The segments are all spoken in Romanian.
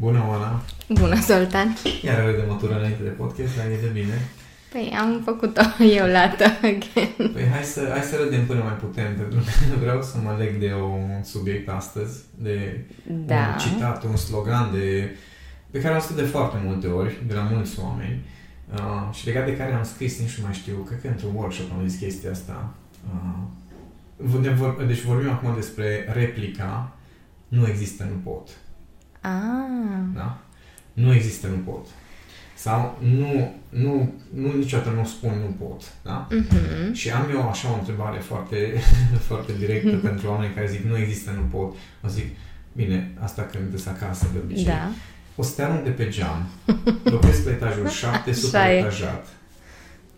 Bună, Oana! Bună, Zoltan! Iar are de mătură înainte de podcast, dar e de bine. Păi am făcut-o eu lată again. Păi hai să, hai să râdem până mai putem, pentru că vreau să mă leg de un subiect astăzi, de Da. un citat, un slogan de, pe care am auzit de foarte multe ori, de la mulți oameni, uh, și legat de care am scris, nici nu mai știu, cred că într-un workshop am zis chestia asta. Uh, ne vor, deci vorbim acum despre replica nu există, nu pot. Ah, Da? Nu există, nu pot. Sau nu, nu, nu niciodată nu spun nu pot. Da? mhm. Și am eu așa o întrebare foarte, foarte directă pentru oameni care zic nu există, nu pot. O zic, bine, asta când sunt acasă de obicei. Da. O să te arunc de pe geam. Locuiesc pe etajul 7, Așa super e. etajat.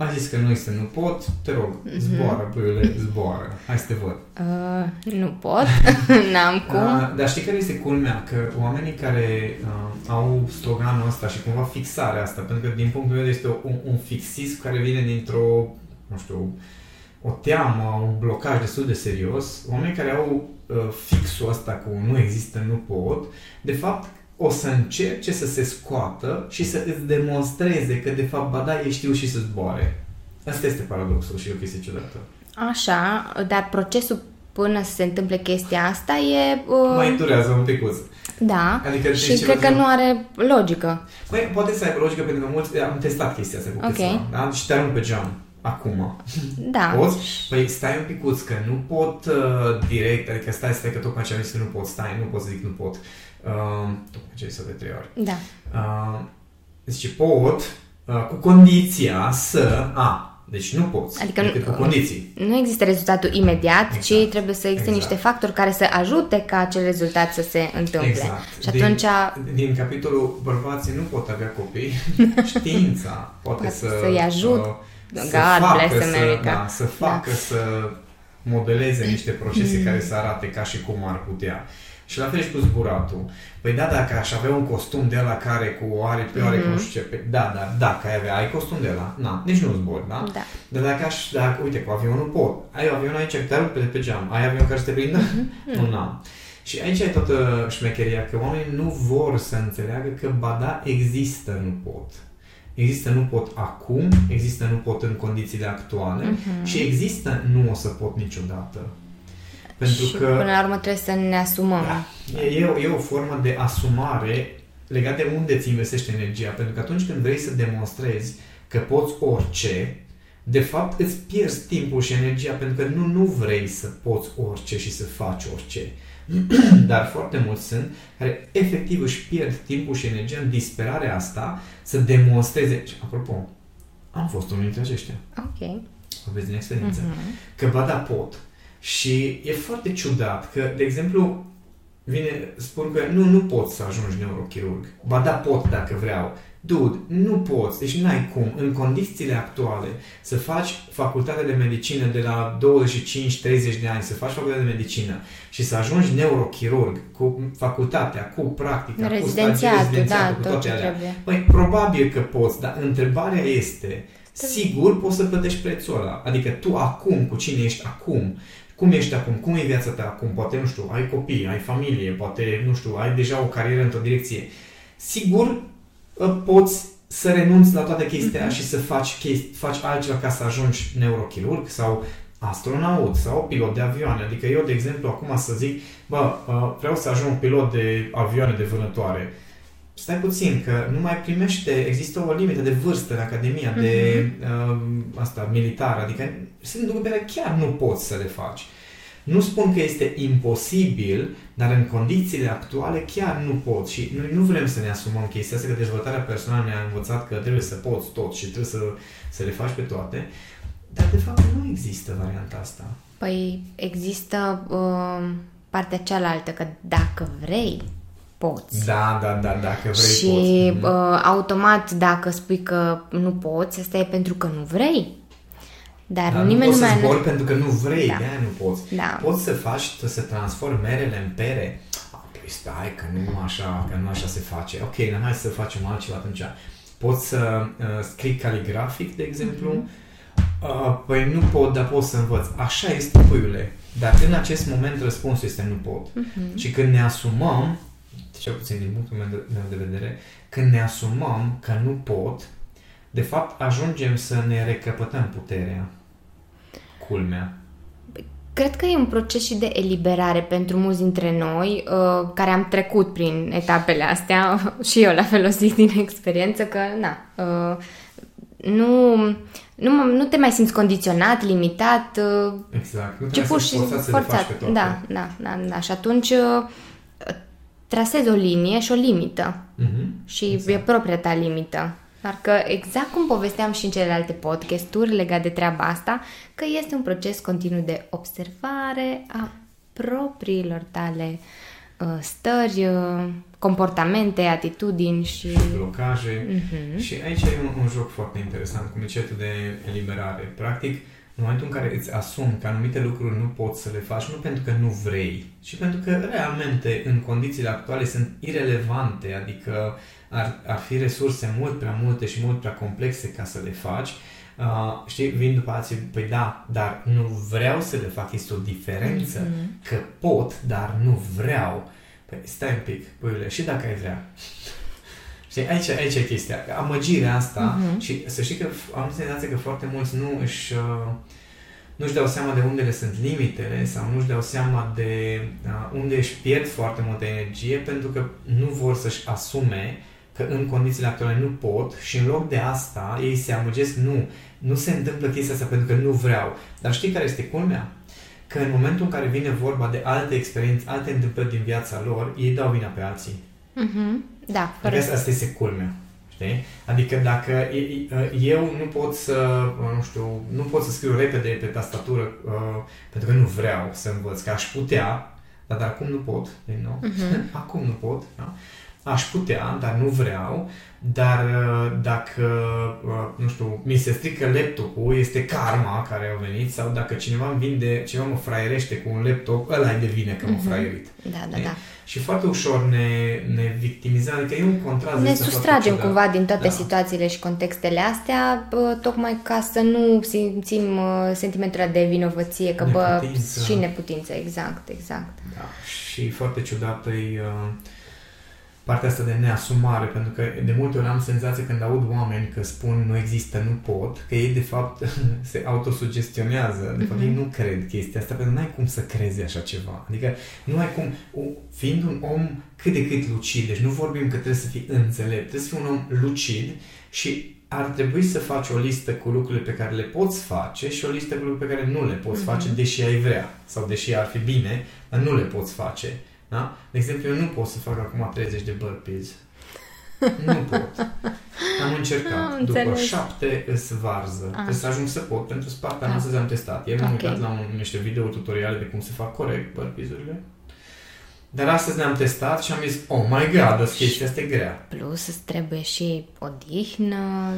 A zis că nu există, nu pot, te rog, Mhm. zboară, puiule, zboară. Hai să te văd. Uh, nu pot, n-am cum. Uh, dar știi care este culmea? Că oamenii care uh, au sloganul ăsta și cumva fixarea asta, pentru că din punctul meu de vedere este un, un fixism care vine dintr-o, nu știu, o teamă, un blocaj destul de serios, oamenii care au uh, fixul ăsta cu nu există, nu pot, de fapt o să încerce să se scoată și să îți demonstreze că de fapt, ba da, ei știu și să zboare. Asta este paradoxul și o chestie ciudată. Așa, dar procesul până să se întâmple chestia asta e... Uh, Mai durează un picuț. da, Adică și știi ce cred că vreau să- nu are logică. Păi, poate să aibă logică pentru că mulți am testat chestia asta cu Ok. câțiva, da? Și te arunc pe geam. Acum. Da. Poți? Păi stai un picuț, că nu pot uh, direct, adică stai, stai că tocmai ce am zis că nu pot, stai, nu pot să zic nu pot. Uh, tocmai ce ai zis de trei ori. Da. Uh, zice, pot, uh, cu condiția să, a, deci nu poți, Adică decât nu- cu condiții. Nu există rezultatul imediat, Exact. ci trebuie să existe Exact. niște factori care să ajute ca acel rezultat să se întâmple. Exact. Și atunci Din, din capitolul bărbații nu pot avea copii, știința poate, Poate să... să-i ajut. uh, God să facă bless să, America. Da, să facă să modeleze niște procese Mm. care să arate ca și cum ar putea. Și la fel și cu zburatul. Păi da, dacă aș avea un costum de la care cu aripi, mm-hmm. cu nu știu ce, pe, da, dar dacă ai avea, ai costum de la, na, nici nu zbor, da? Da. Dar dacă aș, dacă, uite, cu avionul pot, ai avion aici, te rupe de pe geam, ai avion care să te prindă? Mm-hmm. Nu, n-am. Și aici e toată șmecheria, că oamenii nu vor să înțeleagă că, ba da, există, nu pot. Există nu pot acum, există nu pot în condițiile actuale Mhm. și există nu o să pot niciodată. Pentru și că până la urmă trebuie să ne asumăm. da, e, e, o, e o formă de asumare legat de unde îți investești energia. Pentru că atunci când vrei să demonstrezi că poți orice, de fapt îți pierzi timpul și energia pentru că nu, nu vrei să poți orice și să faci orice. Dar foarte mulți sunt care efectiv își pierd timpul și energia în disperarea asta să demonstreze. Și, apropo, am fost unul dintre aceștia. Ok. Aveți din experiență Mhm. că ba da pot. Și e foarte ciudat că, de exemplu, vine, spun că nu, nu poți să ajungi neurochirurg. Ba da pot dacă vreau. Dude, nu poți, deci n-ai cum, în condițiile actuale, să faci facultatea de medicină de la 25-30 de ani, să faci facultatea de medicină și să ajungi neurochirurg cu facultatea, cu practica, cu Rezidențiatul, stagiul, da, rezidențiatul, cu tot toate ce alea. trebuie. Păi, probabil că poți, dar întrebarea este, sigur poți să plătești prețul ăla. Adică tu acum, cu cine ești acum, cum ești acum, cum e viața ta acum, poate, nu știu, ai copii, ai familie, poate, nu știu, ai deja o carieră într-o direcție. Sigur ă, poți să renunți la toată chestia Mhm. mm-hmm. și să faci, chesti, faci altceva ca să ajungi neurochirurg sau astronaut sau pilot de avioane. Adică eu, de exemplu, acum să zic, bă, ă, vreau să ajung pilot de avioane de vânătoare. Stai puțin, că nu mai primește, există o limită de vârstă în Academia de uh, asta, militară, adică sunt lucruri pe care chiar nu poți să le faci. Nu spun că este imposibil, dar în condițiile actuale chiar nu poți și noi nu vrem să ne asumăm chestia asta, că dezvoltarea personală ne-a învățat că trebuie să poți tot și trebuie să, să le faci pe toate, dar de fapt nu există varianta asta. Păi există uh, partea cealaltă, că dacă vrei, poți. Da, da, da, dacă vrei și poți. Mhm. uh, automat dacă spui că nu poți, asta e pentru că nu vrei. Dar Dar nimeni nu nu poți să mai... zbori pentru că nu vrei, Da. de nu poți. Da. Poți să faci, să transformi merele în pere. A, păi stai, că nu așa, că nu așa se face. Ok, dar hai să facem altceva atunci. Poți să uh, scrii caligrafic, de exemplu. Uh, păi nu pot, dar pot să învăț. Așa este, puiule. Dar în acest moment răspunsul este nu pot. Mhm. Și când ne asumăm cel puțin din punctul meu de vedere, când ne asumăm că nu pot, de fapt ajungem să ne recăpătăm puterea. Culmea. Cred că e un proces și de eliberare pentru mulți dintre noi uh, care am trecut prin etapele astea și eu la fel o zic din experiență că na, uh, nu, nu, nu te mai simți condiționat, limitat, uh, exact. Nu ci pur și forțat. Da, da, da, da. Și atunci uh, trasezi o linie și o limită. Uh-huh. Și exact. e propria ta limită. Dar că exact cum povesteam și în celelalte podcasturi legat de treaba asta, că este un proces continuu de observare a propriilor tale uh, stări, uh, comportamente, atitudini și... blocaje. Uh-huh. Și aici e un, un joc foarte interesant cu micetul de eliberare. Practic, în momentul în care îți asumi că anumite lucruri nu poți să le faci, nu pentru că nu vrei, ci pentru că realmente în condițiile actuale sunt irelevante, adică ar, ar fi resurse mult prea multe și mult prea complexe ca să le faci, uh, știi, vin după alții, păi da, dar nu vreau să le fac, este o diferență, mm-hmm. că pot, dar nu vreau. Păi stai un pic, puiule, și dacă ai vrea. Știi, aici, aici e chestia. Amăgirea asta uh-huh. și să știi că am senzația că foarte mulți nu își, uh, nu își dau seama de unde le sunt limitele sau nu își dau seama de uh, unde își pierd foarte multă energie pentru că nu vor să-și asume că în condițiile actuale nu pot și în loc de asta ei se amăgesc, nu, nu se întâmplă chestia asta pentru că nu vreau. Dar știi care este culmea? Că în momentul în care vine vorba de alte experiențe, alte întâmplări din viața lor, ei dau vina pe alții. Mm-hmm. Da, fără adică asta este culmea. Știi? Adică dacă eu nu pot să, nu știu, nu pot să scriu repede pe tastatură uh, pentru că nu vreau să învăț, că aș putea, dar, dar acum nu pot, din nou. Uh-huh. Acum nu pot, da? Aș putea, dar nu vreau, dar uh, dacă, uh, nu știu, mi se strică laptopul, este karma care a venit sau dacă cineva îmi vinde, cineva mă fraierește cu un laptop, ăla e de vine că m-a uh-huh. fraierit. Da, da, da. Și foarte ușor ne, ne victimizăm, adică e un contrast. Ne sustragem cumva din toate da. situațiile și contextele astea, bă, tocmai ca să nu simțim uh, sentimentul de vinovăție, că neputință. bă, și neputință, exact, exact. Da, și foarte ciudat e... Uh, partea asta de neasumare, pentru că de multe ori am senzația când aud oameni că spun nu există, nu pot, că ei de fapt se autosugestionează, de fapt mm-hmm. ei nu cred chestia asta, pentru că nu ai cum să crezi așa ceva. Adică nu ai cum, fiind un om cât de cât lucid, deci nu vorbim că trebuie să fii înțelept, trebuie să fii un om lucid și ar trebui să faci o listă cu lucrurile pe care le poți face și o listă cu lucruri pe care nu le poți mm-hmm. face, deși ai vrea sau deși ar fi bine, dar nu le poți face. Da? De exemplu, eu nu pot să fac acum 30 de burpees. nu pot. Am încercat. Am După înțeles. șapte îs varză. Ah. Trebuie să ajung să pot. Pentru Spartan ah. astăzi am testat. Ieri am okay. uitat la un, niște video tutoriale de cum se fac corect burpees-urile. Dar astăzi ne-am testat și am zis, oh my god, o chestia asta e grea. Plus îți trebuie și odihnă,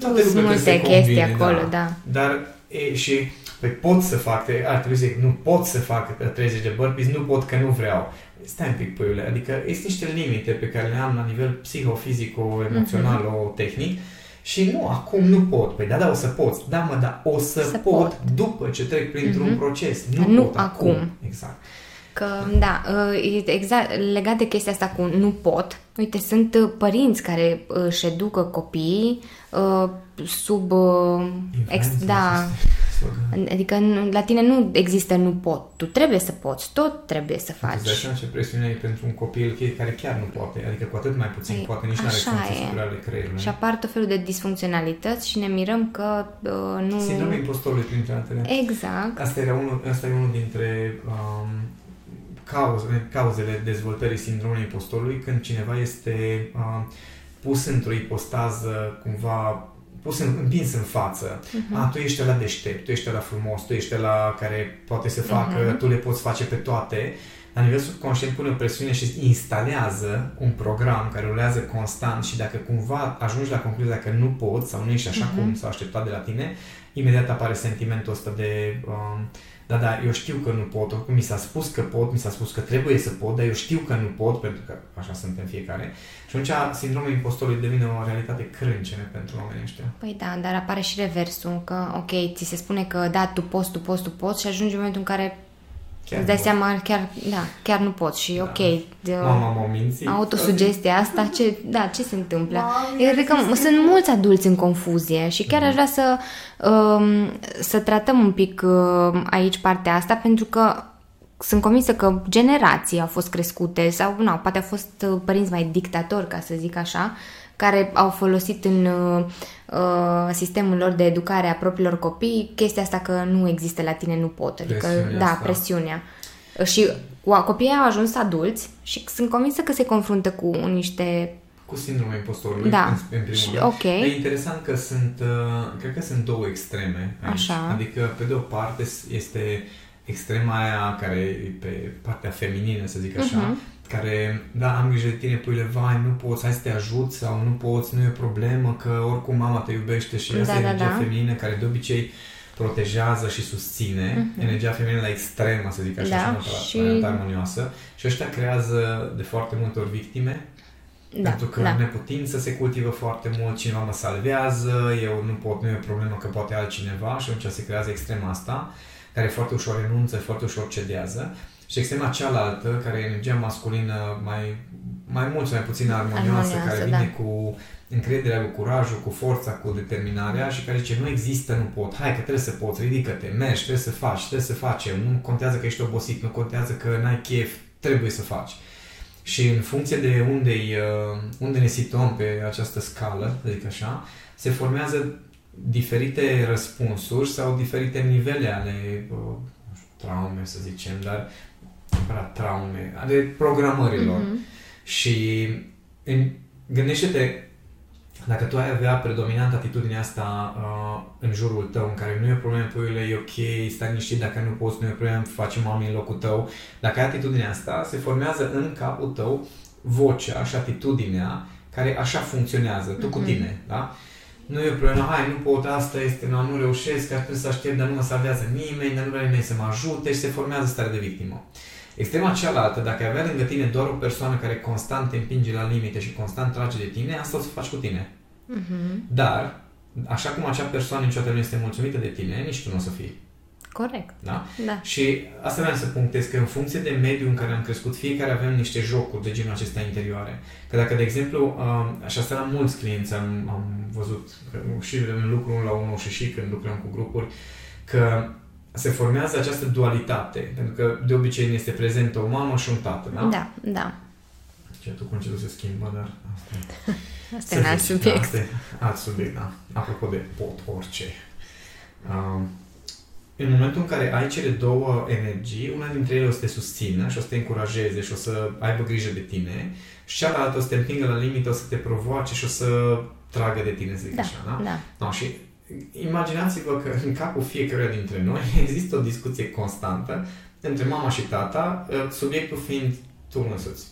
toate multe chestii acolo, da. da. Dar e, și păi pot să fac, ar trebui să zic, nu pot să fac 30 de burpees, nu pot că nu vreau stai un pic, puiule, adică există niște limite pe care le am la nivel psihofizico, emoțional, uh-huh. tehnic și nu, acum nu pot. Păi da, da, o să pot. Da, mă, da, o să, să pot, pot după ce trec printr-un uh-huh. proces. Nu, nu pot acum. acum. Exact. Că, da, uh, exact, legat de chestia asta cu nu pot, uite, sunt uh, părinți care uh, își educă copiii sub... Ex, da, Adică la tine nu există nu pot. Tu trebuie să poți, tot trebuie să faci. Îți dai ce presiune e pentru un copil care chiar nu poate, adică cu atât mai puțin Ei, poate, nici nu are funcții ale creierului. Și apar tot felul de disfuncționalități și ne mirăm că uh, nu... Sindromul impostorului, printre altele. Exact. Asta, era unul, asta e unul dintre um, cauze, cauzele dezvoltării sindromului impostorului când cineva este uh, pus într-o ipostază cumva pus în, împins în față. Uh-huh. A, tu ești la deștept, tu ești la frumos, tu ești la care poate să facă, uh-huh. tu le poți face pe toate. La nivel subconștient pune o presiune și instalează un program care rulează constant și dacă cumva ajungi la concluzia că nu poți sau nu ești așa uh-huh. cum s-a așteptat de la tine, imediat apare sentimentul ăsta de um, da, da, eu știu că nu pot, oricum mi s-a spus că pot, mi s-a spus că trebuie să pot, dar eu știu că nu pot, pentru că așa suntem fiecare. Și atunci sindromul impostorului devine o realitate crâncene pentru oamenii ăștia. Păi da, dar apare și reversul, că ok, ți se spune că da, tu poți, tu poți, tu poți și ajungi în momentul în care Chiar Îți dai seama, chiar, da, chiar nu pot și da. ok. De, Mama m-a mințit. Autosugestia asta, ce, da, ce se întâmplă? Eu cred că sunt mulți adulți în confuzie și chiar aș vrea să, um, să tratăm un pic uh, aici partea asta pentru că sunt convinsă că generații au fost crescute sau, nu, poate au fost uh, părinți mai dictatori, ca să zic așa, care au folosit în uh, uh, sistemul lor de educare a propriilor copii chestia asta că nu există la tine, nu pot. Adică, presiunea da, asta. presiunea. Și copiii au ajuns adulți și sunt convinsă că se confruntă cu niște cu sindromul impostorului, da. în, în primul rând. Okay. E interesant că sunt, uh, cred că sunt două extreme aici. Așa. Adică, pe de o parte, este extrema aia care e pe partea feminină, să zic așa, uh-huh care, da, am grijă de tine, puile, vai, nu poți, hai să te ajut sau nu poți, nu e o problemă, că oricum mama te iubește și asta da, e da, energia da. feminină care de obicei protejează și susține, uh-huh. energia feminină la extremă, să zic așa, da, și, și... armonioasă și ăștia creează de foarte multe ori victime da, pentru că da. neputință se cultivă foarte mult, cineva mă salvează, eu nu pot, nu e o problemă că poate altcineva și atunci se creează extrema asta, care foarte ușor renunță, foarte ușor cedează și extrema cealaltă, care e energia masculină mai, mai mult sau mai puțin armonioasă, armonioasă care vine da. cu încrederea, cu curajul, cu forța, cu determinarea și care zice nu există, nu pot, hai că trebuie să poți, ridică-te, mergi, trebuie să faci, trebuie să facem, nu contează că ești obosit, nu contează că n-ai chef, trebuie să faci. Și în funcție de unde, uh, unde ne situăm pe această scală, zic așa, se formează diferite răspunsuri sau diferite nivele ale uh, traume, să zicem, dar neapărat traume, ale programărilor. Mm-hmm. Și în, gândește-te, dacă tu ai avea predominant atitudinea asta uh, în jurul tău, în care nu e o problemă pe ele, e ok, stai liniștit, dacă nu poți, nu e o problemă, facem oameni în locul tău. Dacă ai atitudinea asta, se formează în capul tău vocea și atitudinea care așa funcționează, tu mm-hmm. cu mhm. tine, da? Nu e o problemă, hai, nu pot, asta este, nu, nu reușesc, ar trebui să aștept, dar nu mă salvează nimeni, dar nu vrea nimeni să mă ajute și se formează stare de victimă. Extrema cealaltă, dacă ai avea lângă tine doar o persoană care constant te împinge la limite și constant trage de tine, asta o să faci cu tine. Uh-huh. Dar, așa cum acea persoană niciodată nu este mulțumită de tine, nici tu nu o să fii. Corect. Da? da. Și asta vreau să punctez, că în funcție de mediul în care am crescut, fiecare avem niște jocuri de genul acesta interioare. Că dacă, de exemplu, așa asta la mulți clienți am, am văzut, și în lucru la unul și și când lucrăm cu grupuri, că se formează această dualitate, pentru că de obicei ne este prezentă o mamă și un tată, da? Da, da. Ce tu conceptul se schimbă, dar asta e... asta e un alt subiect. Da, asta e alt subiect, da. Apropo de pot orice. Uh, în momentul în care ai cele două energii, una dintre ele o să te susțină și o să te încurajeze și o să aibă grijă de tine și cealaltă o să te împingă la limită, o să te provoace și o să tragă de tine, zic da, așa, da? Da. No, și imaginați-vă că în capul fiecăruia dintre noi există o discuție constantă între mama și tata, ă, subiectul fiind tu însuți.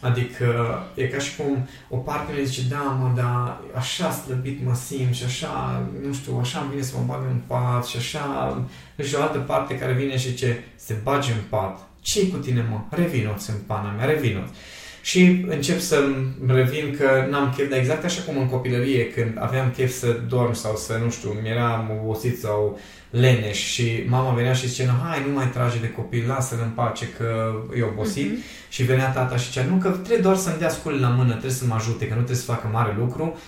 Adică e ca și cum o parte ne zice, da, mă, da, așa slăbit mă simt și așa, nu știu, așa îmi vine să mă bag în pat și așa... Și o altă parte care vine și zice, se bage în pat. ce cu tine, mă? Revinoți în pana mea, revinoți și încep să revin că n-am chef, dar exact așa cum în copilărie, când aveam chef să dorm sau să, nu știu, mi-eram obosit sau leneș și mama venea și zicea, hai, nu mai trage de copil, lasă-l în pace că e obosit. Uh-huh. Și venea tata și zicea, nu, că trebuie doar să-mi dea scule la mână, trebuie să mă ajute, că nu trebuie să facă mare lucru.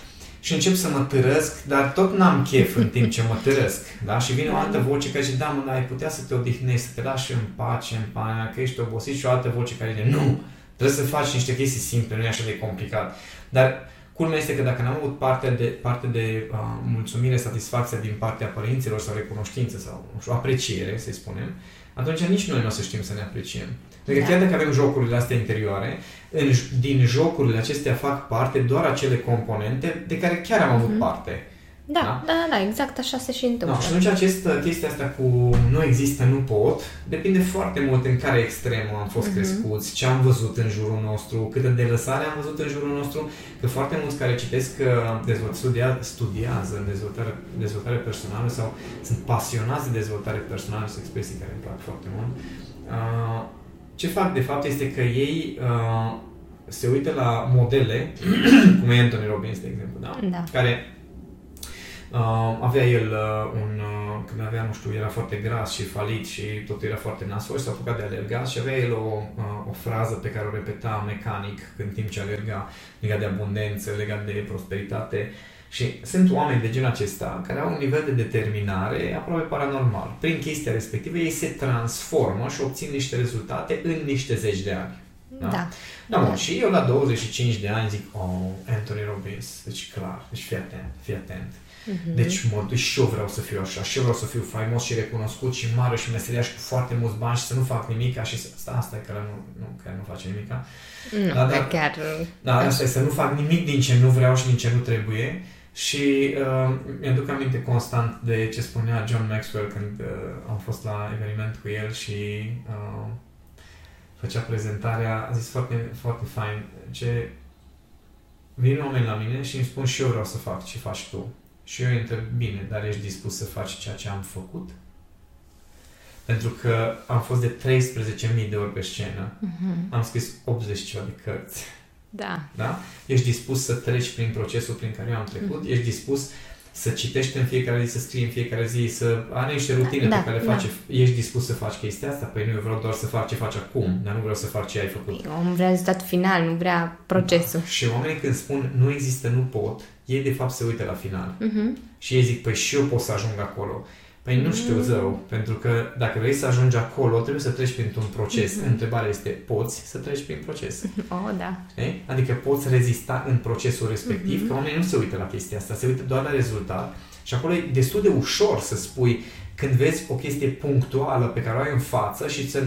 Și încep să mă târăsc, dar tot n-am chef în timp ce mă târăsc. Da? Și vine o altă voce care zice, da, mă, dar ai putea să te odihnești, să te lași în pace, în pana, că ești obosit. Și o altă voce care zice, nu, Trebuie să faci niște chestii simple, nu e așa de complicat. Dar culmea este că dacă n-am avut parte de, parte de uh, mulțumire, satisfacție din partea părinților sau recunoștință sau nu știu, apreciere, să spunem, atunci nici noi nu o să știm să ne apreciem. Pentru că da. chiar dacă avem jocurile astea interioare, în, din jocurile acestea fac parte doar acele componente de care chiar am avut mm-hmm. parte. Da, da, da, da, exact așa se și întâmplă. Da, și atunci acest, chestia asta cu nu există, nu pot, depinde foarte mult în care extremă am fost uh-huh. crescuți, ce am văzut în jurul nostru, câtă de lăsare am văzut în jurul nostru, că foarte mulți care citesc, uh, dezvolt, studia, studiază în dezvoltare, dezvoltare personală sau sunt pasionați de dezvoltare personală, sunt expresii care îmi plac foarte mult, uh, ce fac de fapt este că ei uh, se uită la modele, cum e Anthony Robbins, de exemplu, da? da. care Uh, avea el uh, un, uh, când avea, nu știu, era foarte gras și falit și totul era foarte nasol și s-a apucat de alergat și avea el o, uh, o frază pe care o repeta mecanic în timp ce alerga, legat de abundență, legat de prosperitate. Și sunt oameni de genul acesta care au un nivel de determinare aproape paranormal. Prin chestia respectivă ei se transformă și obțin niște rezultate în niște zeci de ani. Da? Da. da, bun. Și eu la 25 de ani zic, oh, Anthony Robbins, deci clar, deci fii atent, fii atent. Uh-huh. Deci mă duc și eu vreau să fiu așa, și eu vreau să fiu faimos și recunoscut și mare și meseriaș cu foarte mulți bani și să nu fac nimic și să, asta, asta e care nu, nu, care nu face nimic. Nu, da, da, chiar... Da, asta e să nu fac nimic din ce nu vreau și din ce nu trebuie. Și uh, mi-aduc aminte constant de ce spunea John Maxwell când uh, am fost la eveniment cu el și uh, făcea prezentarea, a zis foarte, foarte fain, ce vin oameni la mine și îmi spun și eu vreau să fac ce faci tu. Și eu îi întreb, bine, dar ești dispus să faci ceea ce am făcut? Pentru că am fost de 13.000 de ori pe scenă. Uh-huh. Am scris 80 ceva de cărți. Da. da. Ești dispus să treci prin procesul prin care eu am trecut? Uh-huh. Ești dispus să citești în fiecare zi, să scrii în fiecare zi, să are niște rutine da, pe care da. face. Ești dispus să faci chestia asta? Păi nu, eu vreau doar să fac ce faci acum, dar nu vreau să fac ce ai făcut. Păi, omul vrea rezultat final, nu vrea procesul. Da. Și oamenii când spun nu există, nu pot, ei de fapt se uită la final. Uh-huh. Și ei zic, păi și eu pot să ajung acolo. Păi nu știu mm. zău, pentru că dacă vrei să ajungi acolo, trebuie să treci printr-un proces. Mm-hmm. Întrebarea este, poți să treci prin proces? Oh, da. Știi? Adică poți rezista în procesul respectiv, mm-hmm. că oamenii nu se uită la chestia asta, se uită doar la rezultat. Și acolo e destul de ușor să spui când vezi o chestie punctuală pe care o ai în față și să...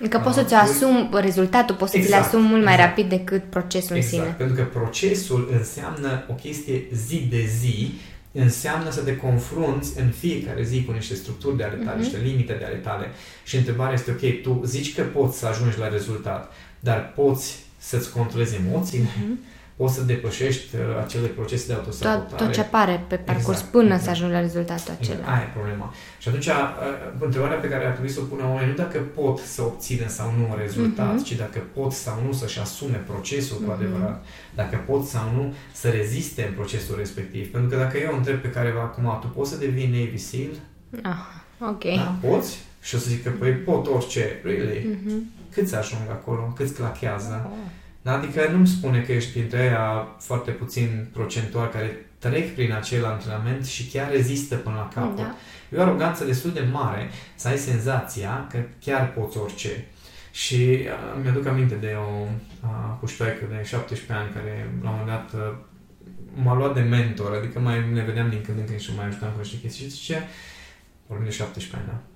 Uh, că poți uh, să-ți asumi rezultatul, poți să exact, ți-l asumi mult mai exact. rapid decât procesul exact, în sine. pentru că procesul înseamnă o chestie zi de zi înseamnă să te confrunți în fiecare zi cu niște structuri de ale tale, uh-huh. niște limite de ale tale. Și întrebarea este, ok, tu zici că poți să ajungi la rezultat, dar poți să-ți controlezi emoțiile? Uh-huh poți să depășești uh, acele procese de autosabotare. Tot, tot ce apare pe parcurs exact, până exact. să ajungi la rezultatul acela. Exact. Aia e problema. Și atunci, uh, întrebarea pe care ar trebui să o pună oamenii, nu dacă pot să obțină sau nu un rezultat, uh-huh. ci dacă pot sau nu să-și asume procesul uh-huh. cu mhm. adevărat, dacă pot sau nu să reziste în procesul respectiv. Pentru că dacă eu întreb pe careva acum, tu poți să devii Navy SEAL? Ah, ok. Da? Poți? Și o să zic că, păi, pot orice. Really? Uh-huh. Câți ajung acolo? Câți clachează? Oh. Da? Adică nu-mi spune că ești printre aia foarte puțin procentual care trec prin acel antrenament și chiar rezistă până la capăt. Da. E o aroganță destul de mare să ai senzația că chiar poți orice. Și uh, mi-aduc aminte de o uh, puștoaică de 17 ani care la un moment dat uh, m-a luat de mentor, adică mai ne vedeam din când în când și mai ajutam cu niște chestii și zice, vorbim de 17 ani, da?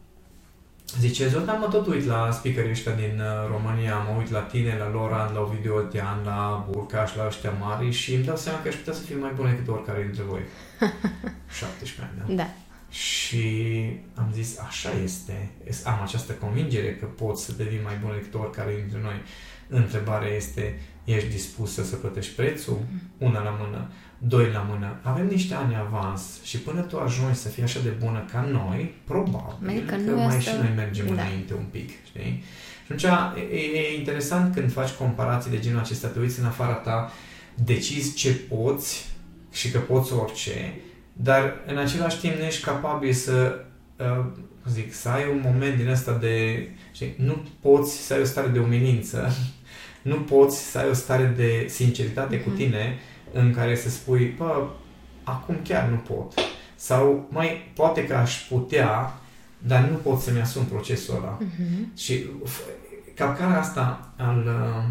Zice, Zoltan, mă tot uit la speakerii ăștia din uh, România, mă uit la tine, la Loran, la Ovidiu Otean, la Burcaș, la ăștia mari și îmi dau seama că aș putea să fiu mai bun decât oricare dintre voi. 17 ani, da? Da. Și am zis, așa este, am această convingere că pot să devin mai bun decât oricare dintre noi. Întrebarea este, ești dispus să plătești prețul? Mm. Una la mână doi la mână. Avem niște ani avans și până tu ajungi să fii așa de bună ca noi, probabil că, că mai asta... și noi mergem da. înainte un pic, știi? Și atunci e, e interesant când faci comparații de genul acesta, te uiți în afara ta, decizi ce poți și că poți orice, dar în același timp nu ești capabil să uh, zic, să ai un moment din ăsta de, știi, nu poți să ai o stare de umilință, nu poți să ai o stare de sinceritate mm-hmm. cu mhm. tine în care să spui, bă, acum chiar nu pot. Sau mai poate că aș putea, dar nu pot să-mi asum procesul ăla. Uh-huh. Și capcana asta al uh,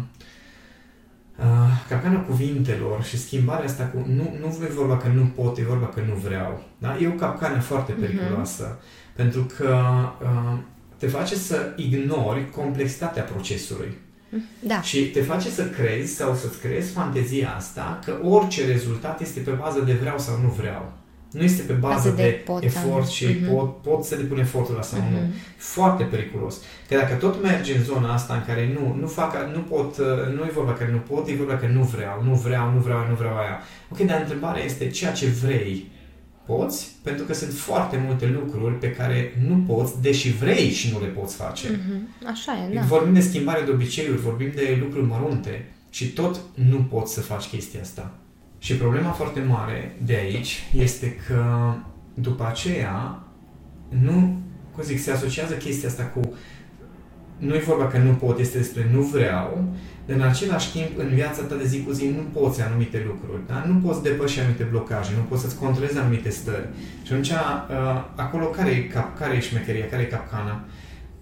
uh, capcana cuvintelor și schimbarea asta cu nu, nu e vorba că nu pot, e vorba că nu vreau. Da? E o capcană foarte mhm. periculoasă. Uh-huh. Pentru că uh, te face să ignori complexitatea procesului. Da. Și te face să crezi sau să-ți creezi fantezia asta că orice rezultat este pe bază de vreau sau nu vreau. Nu este pe bază, bază de, de pot, efort și uh-huh. pot, pot să depun efortul ăla sau uh-huh. nu. Mhm. Foarte periculos. Că dacă tot mergi în zona asta în care nu, nu fac, nu pot, nu e vorba că nu pot, e vorba că nu vreau, nu vreau, nu vreau, nu vreau aia. Ok, dar întrebarea este ceea ce vrei poți, pentru că sunt foarte multe lucruri pe care nu poți, deși vrei și nu le poți face. Mm-hmm. Așa e, da. Vorbim de schimbare de obiceiuri, vorbim de lucruri mărunte și tot nu poți să faci chestia asta. Și problema foarte mare de aici este că după aceea nu, cum zic, se asociază chestia asta cu nu e vorba că nu pot, este despre nu vreau, dar în același timp, în viața ta de zi cu zi, nu poți anumite lucruri, da? nu poți depăși anumite blocaje, nu poți să-ți controlezi anumite stări. Și atunci, uh, acolo care e, cap, care e șmecheria, care e capcana?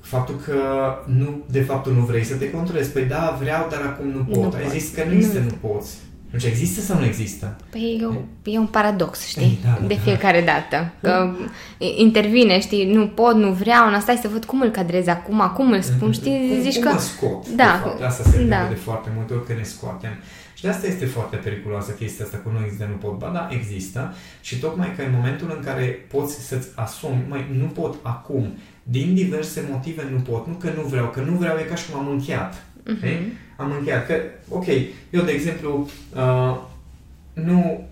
Faptul că nu, de fapt nu vrei să te controlezi. Păi da, vreau, dar acum nu pot. Nu Ai zis că nu este, nu poți. Deci există sau nu există? Păi e, o, e un paradox, știi? Da, de da. fiecare dată. Că intervine, știi, nu pot, nu vreau, nu stai să văd cum îl cadrez acum, cum îl spun, știi? Cum, zici cum că... mă scot, da. de fapt. Asta se da. de foarte multe ori că ne scoatem. Și de asta este foarte periculoasă chestia asta cu nu există, nu pot. Ba da, există. Și tocmai că în momentul în care poți să-ți asumi, mai nu pot acum, din diverse motive nu pot, nu că nu vreau, că nu vreau e ca și cum am încheiat. Uh-huh. Am încheiat că, ok, eu de exemplu uh, nu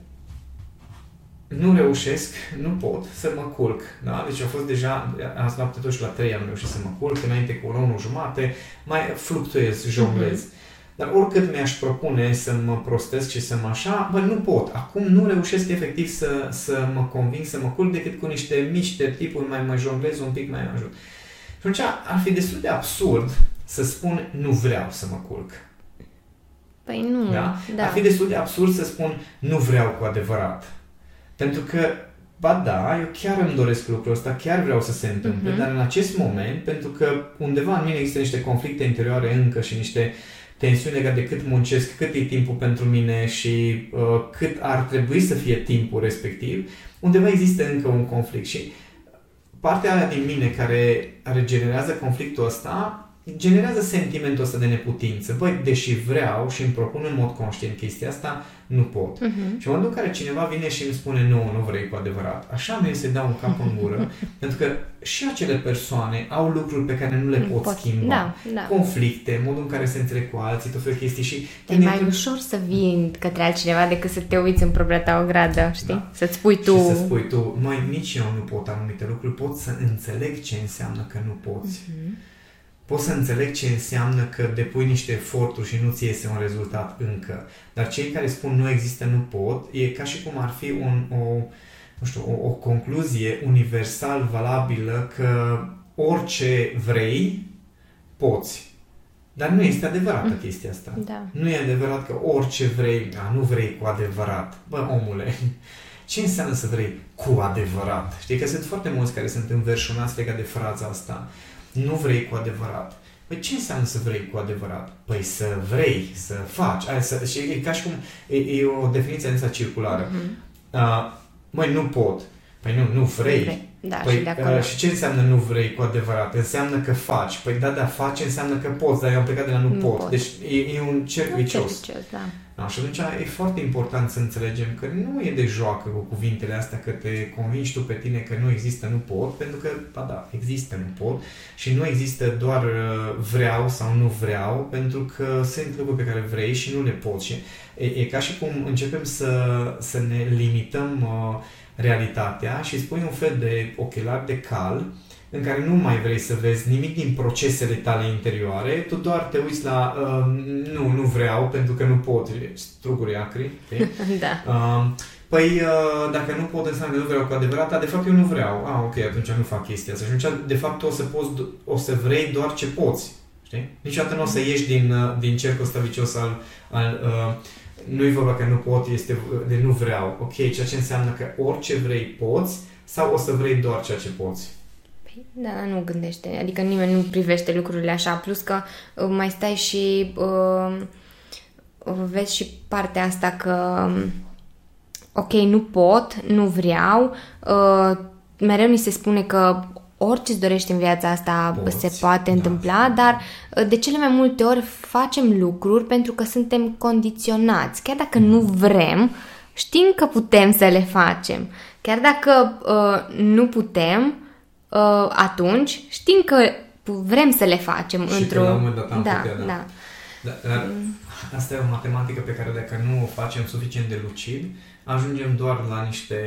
nu reușesc, nu pot să mă culc. Da? Deci a fost deja, azi noapte totuși la 3 am reușit să mă culc, înainte cu o lună jumate, mai fluctuez, jonglez. Uh-huh. Dar oricât mi-aș propune să mă prostesc și să mă așa, bă, nu pot. Acum nu reușesc efectiv să, să mă conving să mă culc decât cu niște mici de tipuri, mai mă jonglez un pic, mai mă ajut. Și atunci ar fi destul de absurd să spun nu vreau să mă culc. Păi nu, da? da. Ar fi destul de absurd să spun nu vreau cu adevărat. Pentru că, ba da, eu chiar îmi doresc lucrul ăsta, chiar vreau să se întâmple, uh-huh. dar în acest moment, pentru că undeva în mine există niște conflicte interioare încă și niște tensiuni legate de cât muncesc, cât e timpul pentru mine și uh, cât ar trebui să fie timpul respectiv, undeva există încă un conflict și partea aia din mine care regenerează conflictul ăsta generează sentimentul ăsta de neputință. Băi, deși vreau și îmi propun în mod conștient chestia asta, nu pot. Uh-huh. Și în momentul în care cineva vine și îmi spune nu, nu vrei cu adevărat, așa mi se dau un cap în gură, pentru că și acele persoane au lucruri pe care nu le pot Poți. schimba. Da, da. Conflicte, modul în care se înțeleg cu alții, tot felul chestii și... E mai că... ușor să vii către altcineva decât să te uiți în propria ta ogradă, știi? Da. Să-ți spui tu... Și să spui tu, mai nici eu nu pot anumite lucruri, pot să înțeleg ce înseamnă că nu poți. Uh-huh pot să înțeleg ce înseamnă că depui niște eforturi și nu ți iese un rezultat încă. Dar cei care spun nu există, nu pot, e ca și cum ar fi un, o, nu știu, o, o concluzie universal valabilă că orice vrei, poți. Dar nu este adevărată mm. chestia asta. Da. Nu e adevărat că orice vrei, a, nu vrei cu adevărat. Bă, omule, ce înseamnă să vrei cu adevărat? Știi că sunt foarte mulți care sunt înverșunați legat de fraza asta nu vrei cu adevărat. Păi ce înseamnă să vrei cu adevărat? Păi să vrei, să faci. Aia, să, și e ca și cum e, e o definiție asta circulară. Mm-hmm. Uh, măi, nu pot. Păi nu, nu vrei. vrei. Da, păi, și, de acolo. uh, și ce înseamnă nu vrei cu adevărat? Înseamnă că faci. Păi da, da, faci înseamnă că poți, dar eu am plecat de la nu, nu pot. pot. Deci e, e un cerc vicios. Da. Da, și atunci e foarte important să înțelegem că nu e de joacă cu cuvintele astea, că te convingi tu pe tine că nu există, nu pot, pentru că, ba da, există, nu pot și nu există doar uh, vreau sau nu vreau, pentru că sunt lucruri pe care vrei și nu le poți. Și e, e ca și cum începem să, să ne limităm uh, realitatea și spui un fel de ochelar de cal în care nu mai vrei să vezi nimic din procesele tale interioare, tu doar te uiți la uh, nu, nu vreau pentru că nu pot, struguri acri. Okay? da. Uh, păi uh, dacă nu pot înseamnă că nu vreau cu adevărat, dar de fapt eu nu vreau. Ah, ok, atunci nu fac chestia asta. Și atunci de fapt o să, poți, o să vrei doar ce poți. Știi? Niciodată nu o să ieși din, uh, din cercul ăsta vicios al, al uh, nu-i vorba că nu pot, este de nu vreau. Ok, ceea ce înseamnă că orice vrei poți sau o să vrei doar ceea ce poți. Da, nu gândește, adică nimeni nu privește lucrurile așa, plus că uh, mai stai și uh, vezi și partea asta că ok, nu pot, nu vreau, uh, mereu ni se spune că orice îți dorești în viața asta Poți, se poate da. întâmpla, dar uh, de cele mai multe ori facem lucruri pentru că suntem condiționați. Chiar dacă nu vrem, știm că putem să le facem. Chiar dacă uh, nu putem, uh, atunci știm că vrem să le facem și într-o... la un moment dat am da, putea, da. da. da dar mm. asta e o matematică pe care dacă nu o facem suficient de lucid, ajungem doar la niște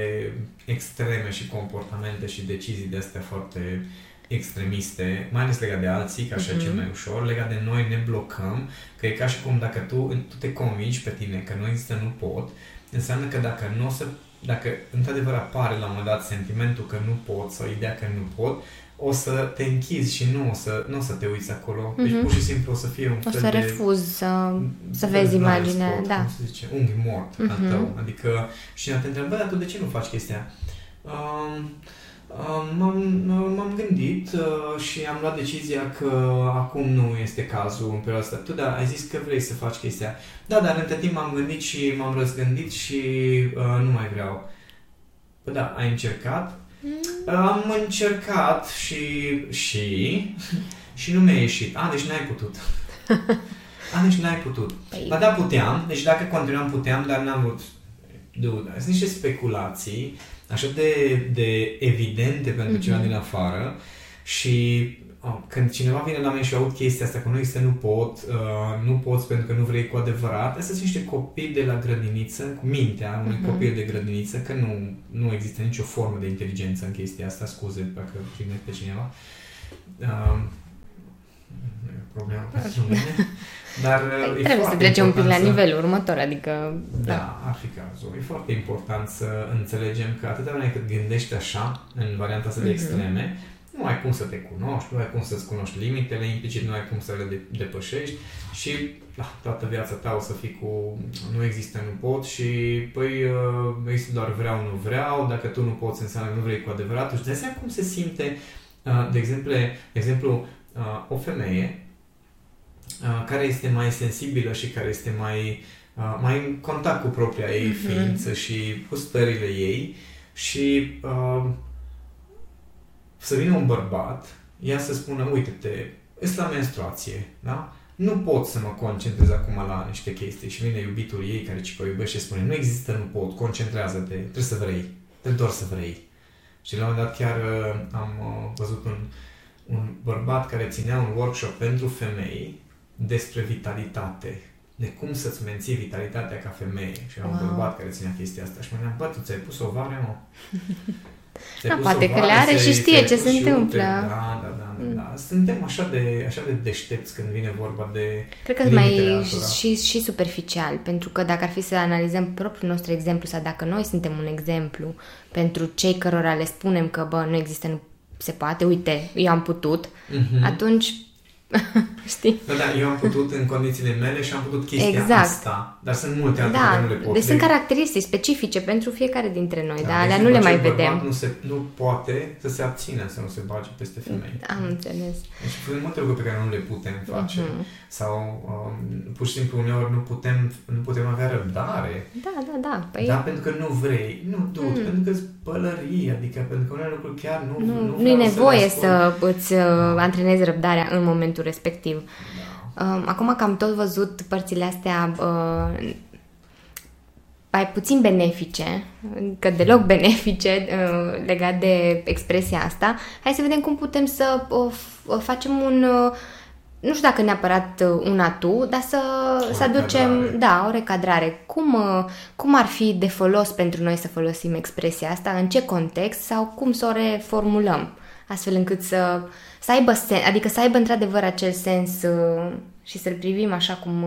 extreme și comportamente și decizii de astea foarte extremiste, mai ales legat de alții, ca așa uh-huh. cel mai ușor, legat de noi ne blocăm, că e ca și cum dacă tu, tu te convingi pe tine că nu există, nu pot, înseamnă că dacă nu o să dacă într-adevăr apare la un moment dat sentimentul că nu pot sau ideea că nu pot, o să te închizi și nu o să, nu o să te uiți acolo. Deci mm-hmm. pur și simplu o să fie un o fel să de... refuzi să, să vezi imaginea, spot, da. Cum se zice, unghi mort mm-hmm. al mhm. tău. Adică și te întreabă, dar tu de ce nu faci chestia? Um, M-am, m-am gândit uh, și am luat decizia că acum nu este cazul în perioada asta. Tu da, ai zis că vrei să faci chestia. Da, dar între timp m-am gândit și m-am răzgândit și uh, nu mai vreau. Păi da, ai încercat? Mm. Am încercat și... și... și nu mi-a ieșit. A, deci n-ai putut. A, deci n-ai putut. Păi... Ba da, puteam. Deci dacă continuam, puteam, dar n-am vrut. Dude, sunt niște speculații așa de, de evidente pentru mm-hmm. cineva din afară și oh, când cineva vine la mine și aud chestia asta, că nu există, nu pot, uh, nu poți pentru că nu vrei cu adevărat, astea sunt niște copii de la grădiniță, cu mintea unui mm-hmm. copil de grădiniță, că nu, nu există nicio formă de inteligență în chestia asta, scuze dacă primește pe cineva. Uh, problema pentru mine. Dar păi, trebuie să trecem un pic la nivelul următor, adică... Da, da, ar fi cazul. E foarte important să înțelegem că atâta vreme cât gândești așa, în varianta asta de mm-hmm. Extreme, nu ai cum să te cunoști, nu ai cum să-ți cunoști limitele, implicit nu ai cum să le depășești și da, toată viața ta o să fii cu nu există, nu pot și păi uh, există doar vreau, nu vreau, dacă tu nu poți înseamnă nu vrei cu adevărat. Și de seama cum se simte, uh, de exemplu, de exemplu uh, o femeie Uh, care este mai sensibilă și care este mai, uh, mai în contact cu propria ei mm-hmm. ființă și cu stările ei și uh, să vină un bărbat, ea să spună, uite-te, ești la menstruație, da? Nu pot să mă concentrez acum la niște chestii și vine iubitul ei care ce iubește și spune, nu există, nu pot, concentrează-te, trebuie să vrei, trebuie doar să vrei. Și la un moment dat chiar uh, am uh, văzut un, un bărbat care ținea un workshop pentru femei despre vitalitate, de cum să-ți menții vitalitatea ca femeie. Și am wow. un bărbat care ținea chestia asta și mă gândeam, bă, tu ți-ai pus o vare, mă? Da, poate că le are și știe ce se întâmplă. Da, da, da, mm. da. Suntem așa de, așa de deștepți când vine vorba de Cred că mai și, și superficial, pentru că dacă ar fi să analizăm propriul nostru exemplu sau dacă noi suntem un exemplu pentru cei cărora le spunem că, bă, nu există, nu se poate, uite, eu am putut, mm-hmm. atunci Știi? Da, da, eu am putut în condițiile mele și am putut chestia exact. asta, dar sunt multe alte da, care nu le pot. Deci sunt caracteristici specifice pentru fiecare dintre noi, da, dar alea nu le mai vedem. Nu, se, nu poate să se abțină să nu se bage peste femei. Am înțeles. Deci sunt multe lucruri pe care nu le putem face. Uh-huh. Sau um, pur și simplu uneori nu putem, nu putem avea răbdare. Da, da, da. Păi... Da, pentru că nu vrei, nu du, mm. pentru că îți pălării, adică pentru că unele lucruri chiar nu Nu, nu, nu e nevoie să, să îți uh, da. antrenezi răbdarea în momentul respectiv. Da. Um, acum că am tot văzut părțile astea uh, mai puțin benefice, că deloc benefice uh, legat de expresia asta, hai să vedem cum putem să uh, facem un uh, nu știu dacă neapărat uh, un atu, dar să, o să aducem, da, o recadrare. Cum, uh, cum ar fi de folos pentru noi să folosim expresia asta, în ce context sau cum să o reformulăm, astfel încât să, să aibă sens, adică să aibă într-adevăr acel sens uh, și să-l privim așa cum,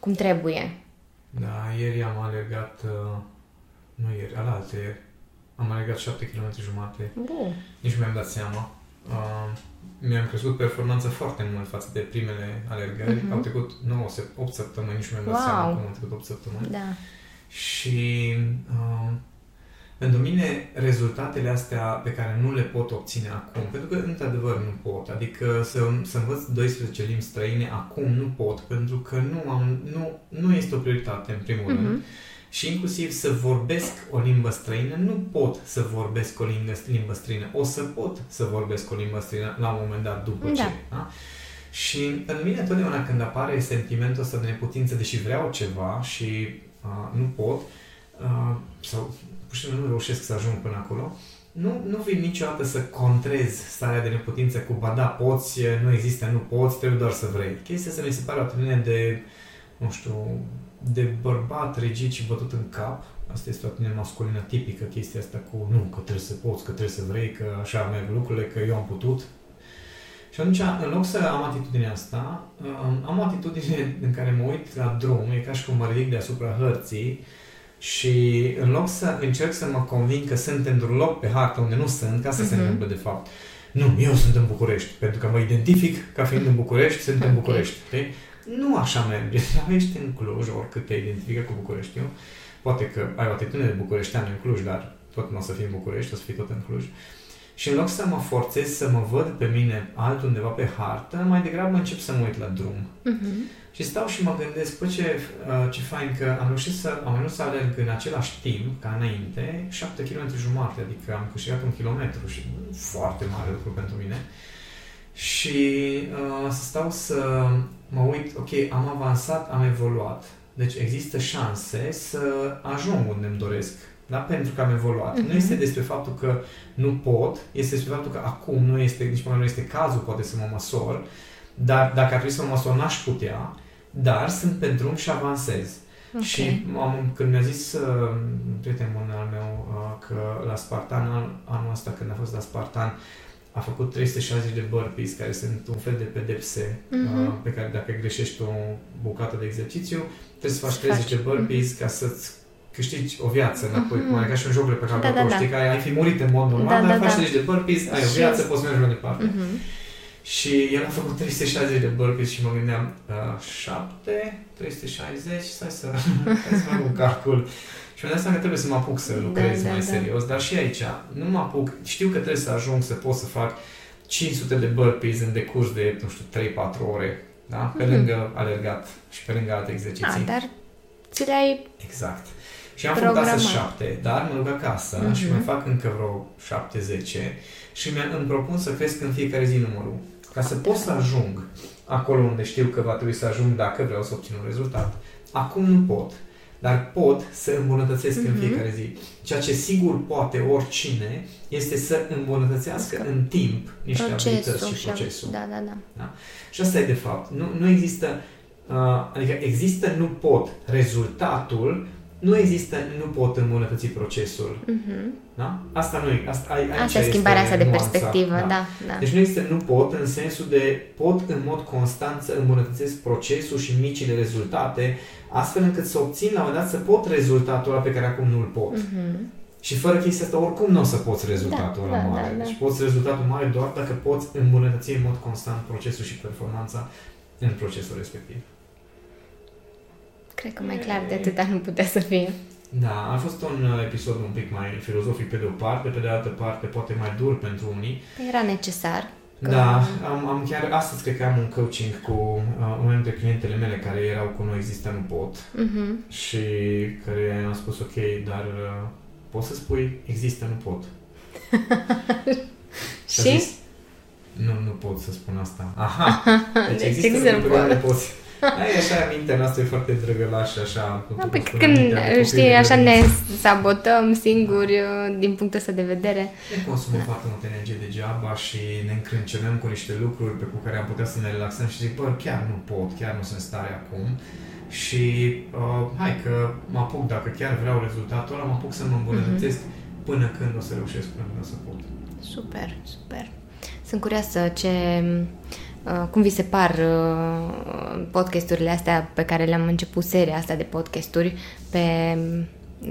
cum trebuie. Da, ieri am alergat, nu ieri, alaltă ieri, am alergat 7 km jumate. Bun. Nici nu mi-am dat seama. Uh, mi-am crescut performanța foarte mult față de primele alergări. Uh-huh. Au trecut 9, 8 săptămâni, nici nu mi-am dat wow. seama cum au trecut 8 săptămâni. Da. Și uh, pentru mine rezultatele astea pe care nu le pot obține acum, pentru că într-adevăr nu pot, adică să, să învăț 12 limbi străine acum nu pot, pentru că nu, am, nu, nu este o prioritate în primul uh-huh. rând și inclusiv să vorbesc o limbă străină, nu pot să vorbesc o limbă, limbă străină. O să pot să vorbesc o limbă străină la un moment dat după da. ce. Da? Și în mine întotdeauna când apare sentimentul ăsta de neputință, deși vreau ceva și uh, nu pot, uh, sau pur și simplu nu reușesc să ajung până acolo, nu, nu vin niciodată să contrez starea de neputință cu, ba da, poți, nu există, nu poți, trebuie doar să vrei. Chestia asta mi se pare o atitudine de, nu știu, de bărbat rigid și bătut în cap. Asta este o atitudine masculină tipică, chestia asta cu nu, că trebuie să poți, că trebuie să vrei, că așa merg lucrurile, că eu am putut. Și atunci, în loc să am atitudinea asta, am o atitudine în care mă uit la drum, e ca și cum mă ridic deasupra hărții Și în loc să încerc să mă convin că sunt într-un loc pe hartă unde nu sunt, ca să uh-huh. se mhm. întâmplă de fapt. Nu, eu sunt în București, pentru că mă identific ca fiind în București, sunt okay. în București. Știi? Nu așa merge. Dacă ești în Cluj, oricât te identifică cu Bucureștiul, poate că ai o atitudine de bucureștean în Cluj, dar tot nu o să fii în București, o să fii tot în Cluj. Și în loc să mă forțez să mă văd pe mine altundeva pe hartă, mai degrabă încep să mă uit la drum. Uh-huh. Și stau și mă gândesc, păi ce, uh, ce fain că am reușit să, am reușit să alerg în același timp ca înainte, 7 km jumate, adică am câștigat un kilometru și foarte mare lucru pentru mine. Și uh, să stau să mă uit, ok, am avansat, am evoluat. Deci există șanse să ajung unde îmi doresc da? pentru că am evoluat. Uh-huh. Nu este despre faptul că nu pot, este despre faptul că acum nu este, nici măcar nu este cazul poate să mă măsor, dar dacă ar trebui să mă măsor, n-aș putea, dar sunt pe drum și avansez. Okay. Și am, când mi-a zis uh, un prieten bun al meu uh, că la Spartan, anul ăsta când a fost la Spartan, a făcut 360 de burpees, care sunt un fel de pedepse uh-huh. uh, pe care dacă greșești o bucată de exercițiu, trebuie să faci 30 de burpees uh-huh. ca să-ți câștigi o viață înapoi, uh-huh. cum e ca și un joc pe care da, da, da. știi că ai, ai fi murit în mod normal, da, dar da, faci da. 30 de burpees, ai o viață, poți merge mai departe. Uh-huh. Și el a făcut 360 de burpees și mă gândeam, uh, 7, 360, stai să, stai să fac un calcul. Și mi-am dat seama că trebuie să mă apuc să lucrez da, mai da, serios, dar și aici nu mă apuc, știu că trebuie să ajung să pot să fac 500 de burpees în decurs de, nu știu, 3-4 ore, da? Pe mm-hmm. lângă alergat și pe lângă alte exerciții. A, dar ți le-ai Exact. Și am făcut astăzi 7, dar mă duc acasă mm-hmm. și mai fac încă vreo 7-10 și mi-am propun să cresc în fiecare zi numărul ca să pot să ajung acolo unde știu că va trebui să ajung dacă vreau să obțin un rezultat. Acum nu pot, dar pot să îmbunătățesc mm-hmm. în mhm. fiecare zi. Ceea ce sigur poate oricine este să îmbunătățească Asta. în timp niște procesul abilități și procesul. Da, da, da, da. Și asta e de fapt. Nu, nu există, uh, adică există nu pot rezultatul, nu există, nu pot îmbunătăți procesul. Uh-huh. Da? Asta nu e. Asta, aici asta schimbarea asta de perspectivă, da. Da, da. Deci nu există nu pot în sensul de pot în mod constant să îmbunătățesc procesul și micile rezultate, astfel încât să obțin la un moment dat să pot rezultatul ăla pe care acum nu-l pot. Uh-huh. Și fără chestia asta, oricum nu o să poți rezultatul da, ăla da, mare. Da, da. Deci poți rezultatul mare doar dacă poți îmbunătăți în mod constant procesul și performanța în procesul respectiv. Cred că mai clar de atâta nu putea să fie. Da, a fost un uh, episod un pic mai filozofic pe de o parte, pe de altă parte poate mai dur pentru unii. Era necesar. Că... Da, am, am chiar astăzi cred că am un coaching cu uh, unul dintre clientele mele care erau cu noi există nu pot uh-huh. și care am spus ok, dar uh, poți să spui există nu pot. și? Zis, nu, nu pot să spun asta. Aha, deci, deci există, există lucruri care poți. Ai așa, mintea noastră e foarte drăgălașă, așa. Da, pe când, știi, așa ne sabotăm singuri uh, din punctul ăsta de vedere. Ne consumăm foarte multă energie degeaba și ne încrâncenăm cu niște lucruri pe cu care am putea să ne relaxăm și zic, bă, chiar nu pot, chiar nu sunt stare acum. Și uh, hai că mă apuc, dacă chiar vreau rezultatul ăla, mă apuc să mă îmbunătățesc mm-hmm. până când o să reușesc, până când o să pot. Super, super. Sunt curioasă ce Uh, cum vi se par uh, podcasturile astea pe care le-am început, seria asta de podcasturi, pe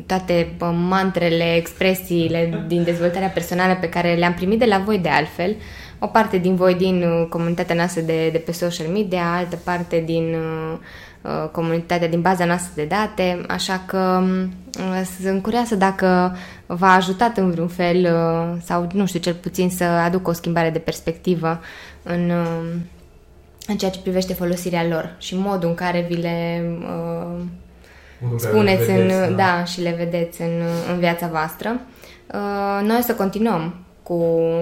toate uh, mantrele, expresiile din dezvoltarea personală pe care le-am primit de la voi de altfel, o parte din voi din comunitatea noastră de, de pe social media, altă parte din uh, comunitatea din baza noastră de date, așa că uh, sunt curioasă dacă v-a ajutat în vreun fel uh, sau, nu știu, cel puțin să aducă o schimbare de perspectivă în, um, în ceea ce privește folosirea lor și modul în care vi le uh, spuneți le vedeți, în, da. da, și le vedeți în, în viața voastră. Uh, noi o să continuăm cu,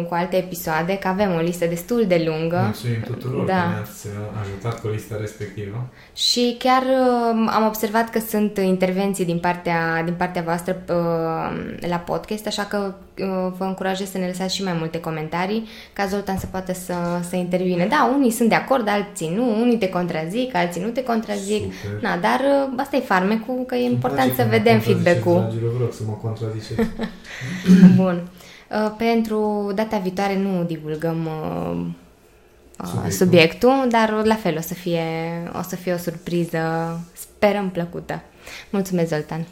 cu alte episoade, că avem o listă destul de lungă. Mulțumim tuturor da. că ne-ați uh, ajutat cu lista respectivă. Și chiar uh, am observat că sunt intervenții din partea, din partea voastră uh, la podcast, așa că uh, vă încurajez să ne lăsați și mai multe comentarii, ca Zoltan să poată să, să intervine. Da, unii sunt de acord, alții nu, unii te contrazic, alții nu te contrazic. Super. Na, dar uh, asta e farmecul, că e important să vedem feedback-ul. Dragilor, vreau să mă contraziceți. Bun. Uh, pentru data viitoare nu divulgăm uh, uh, subiectul. subiectul, dar la fel o să fie o, să fie o surpriză, sperăm plăcută. Mulțumesc, Zoltan!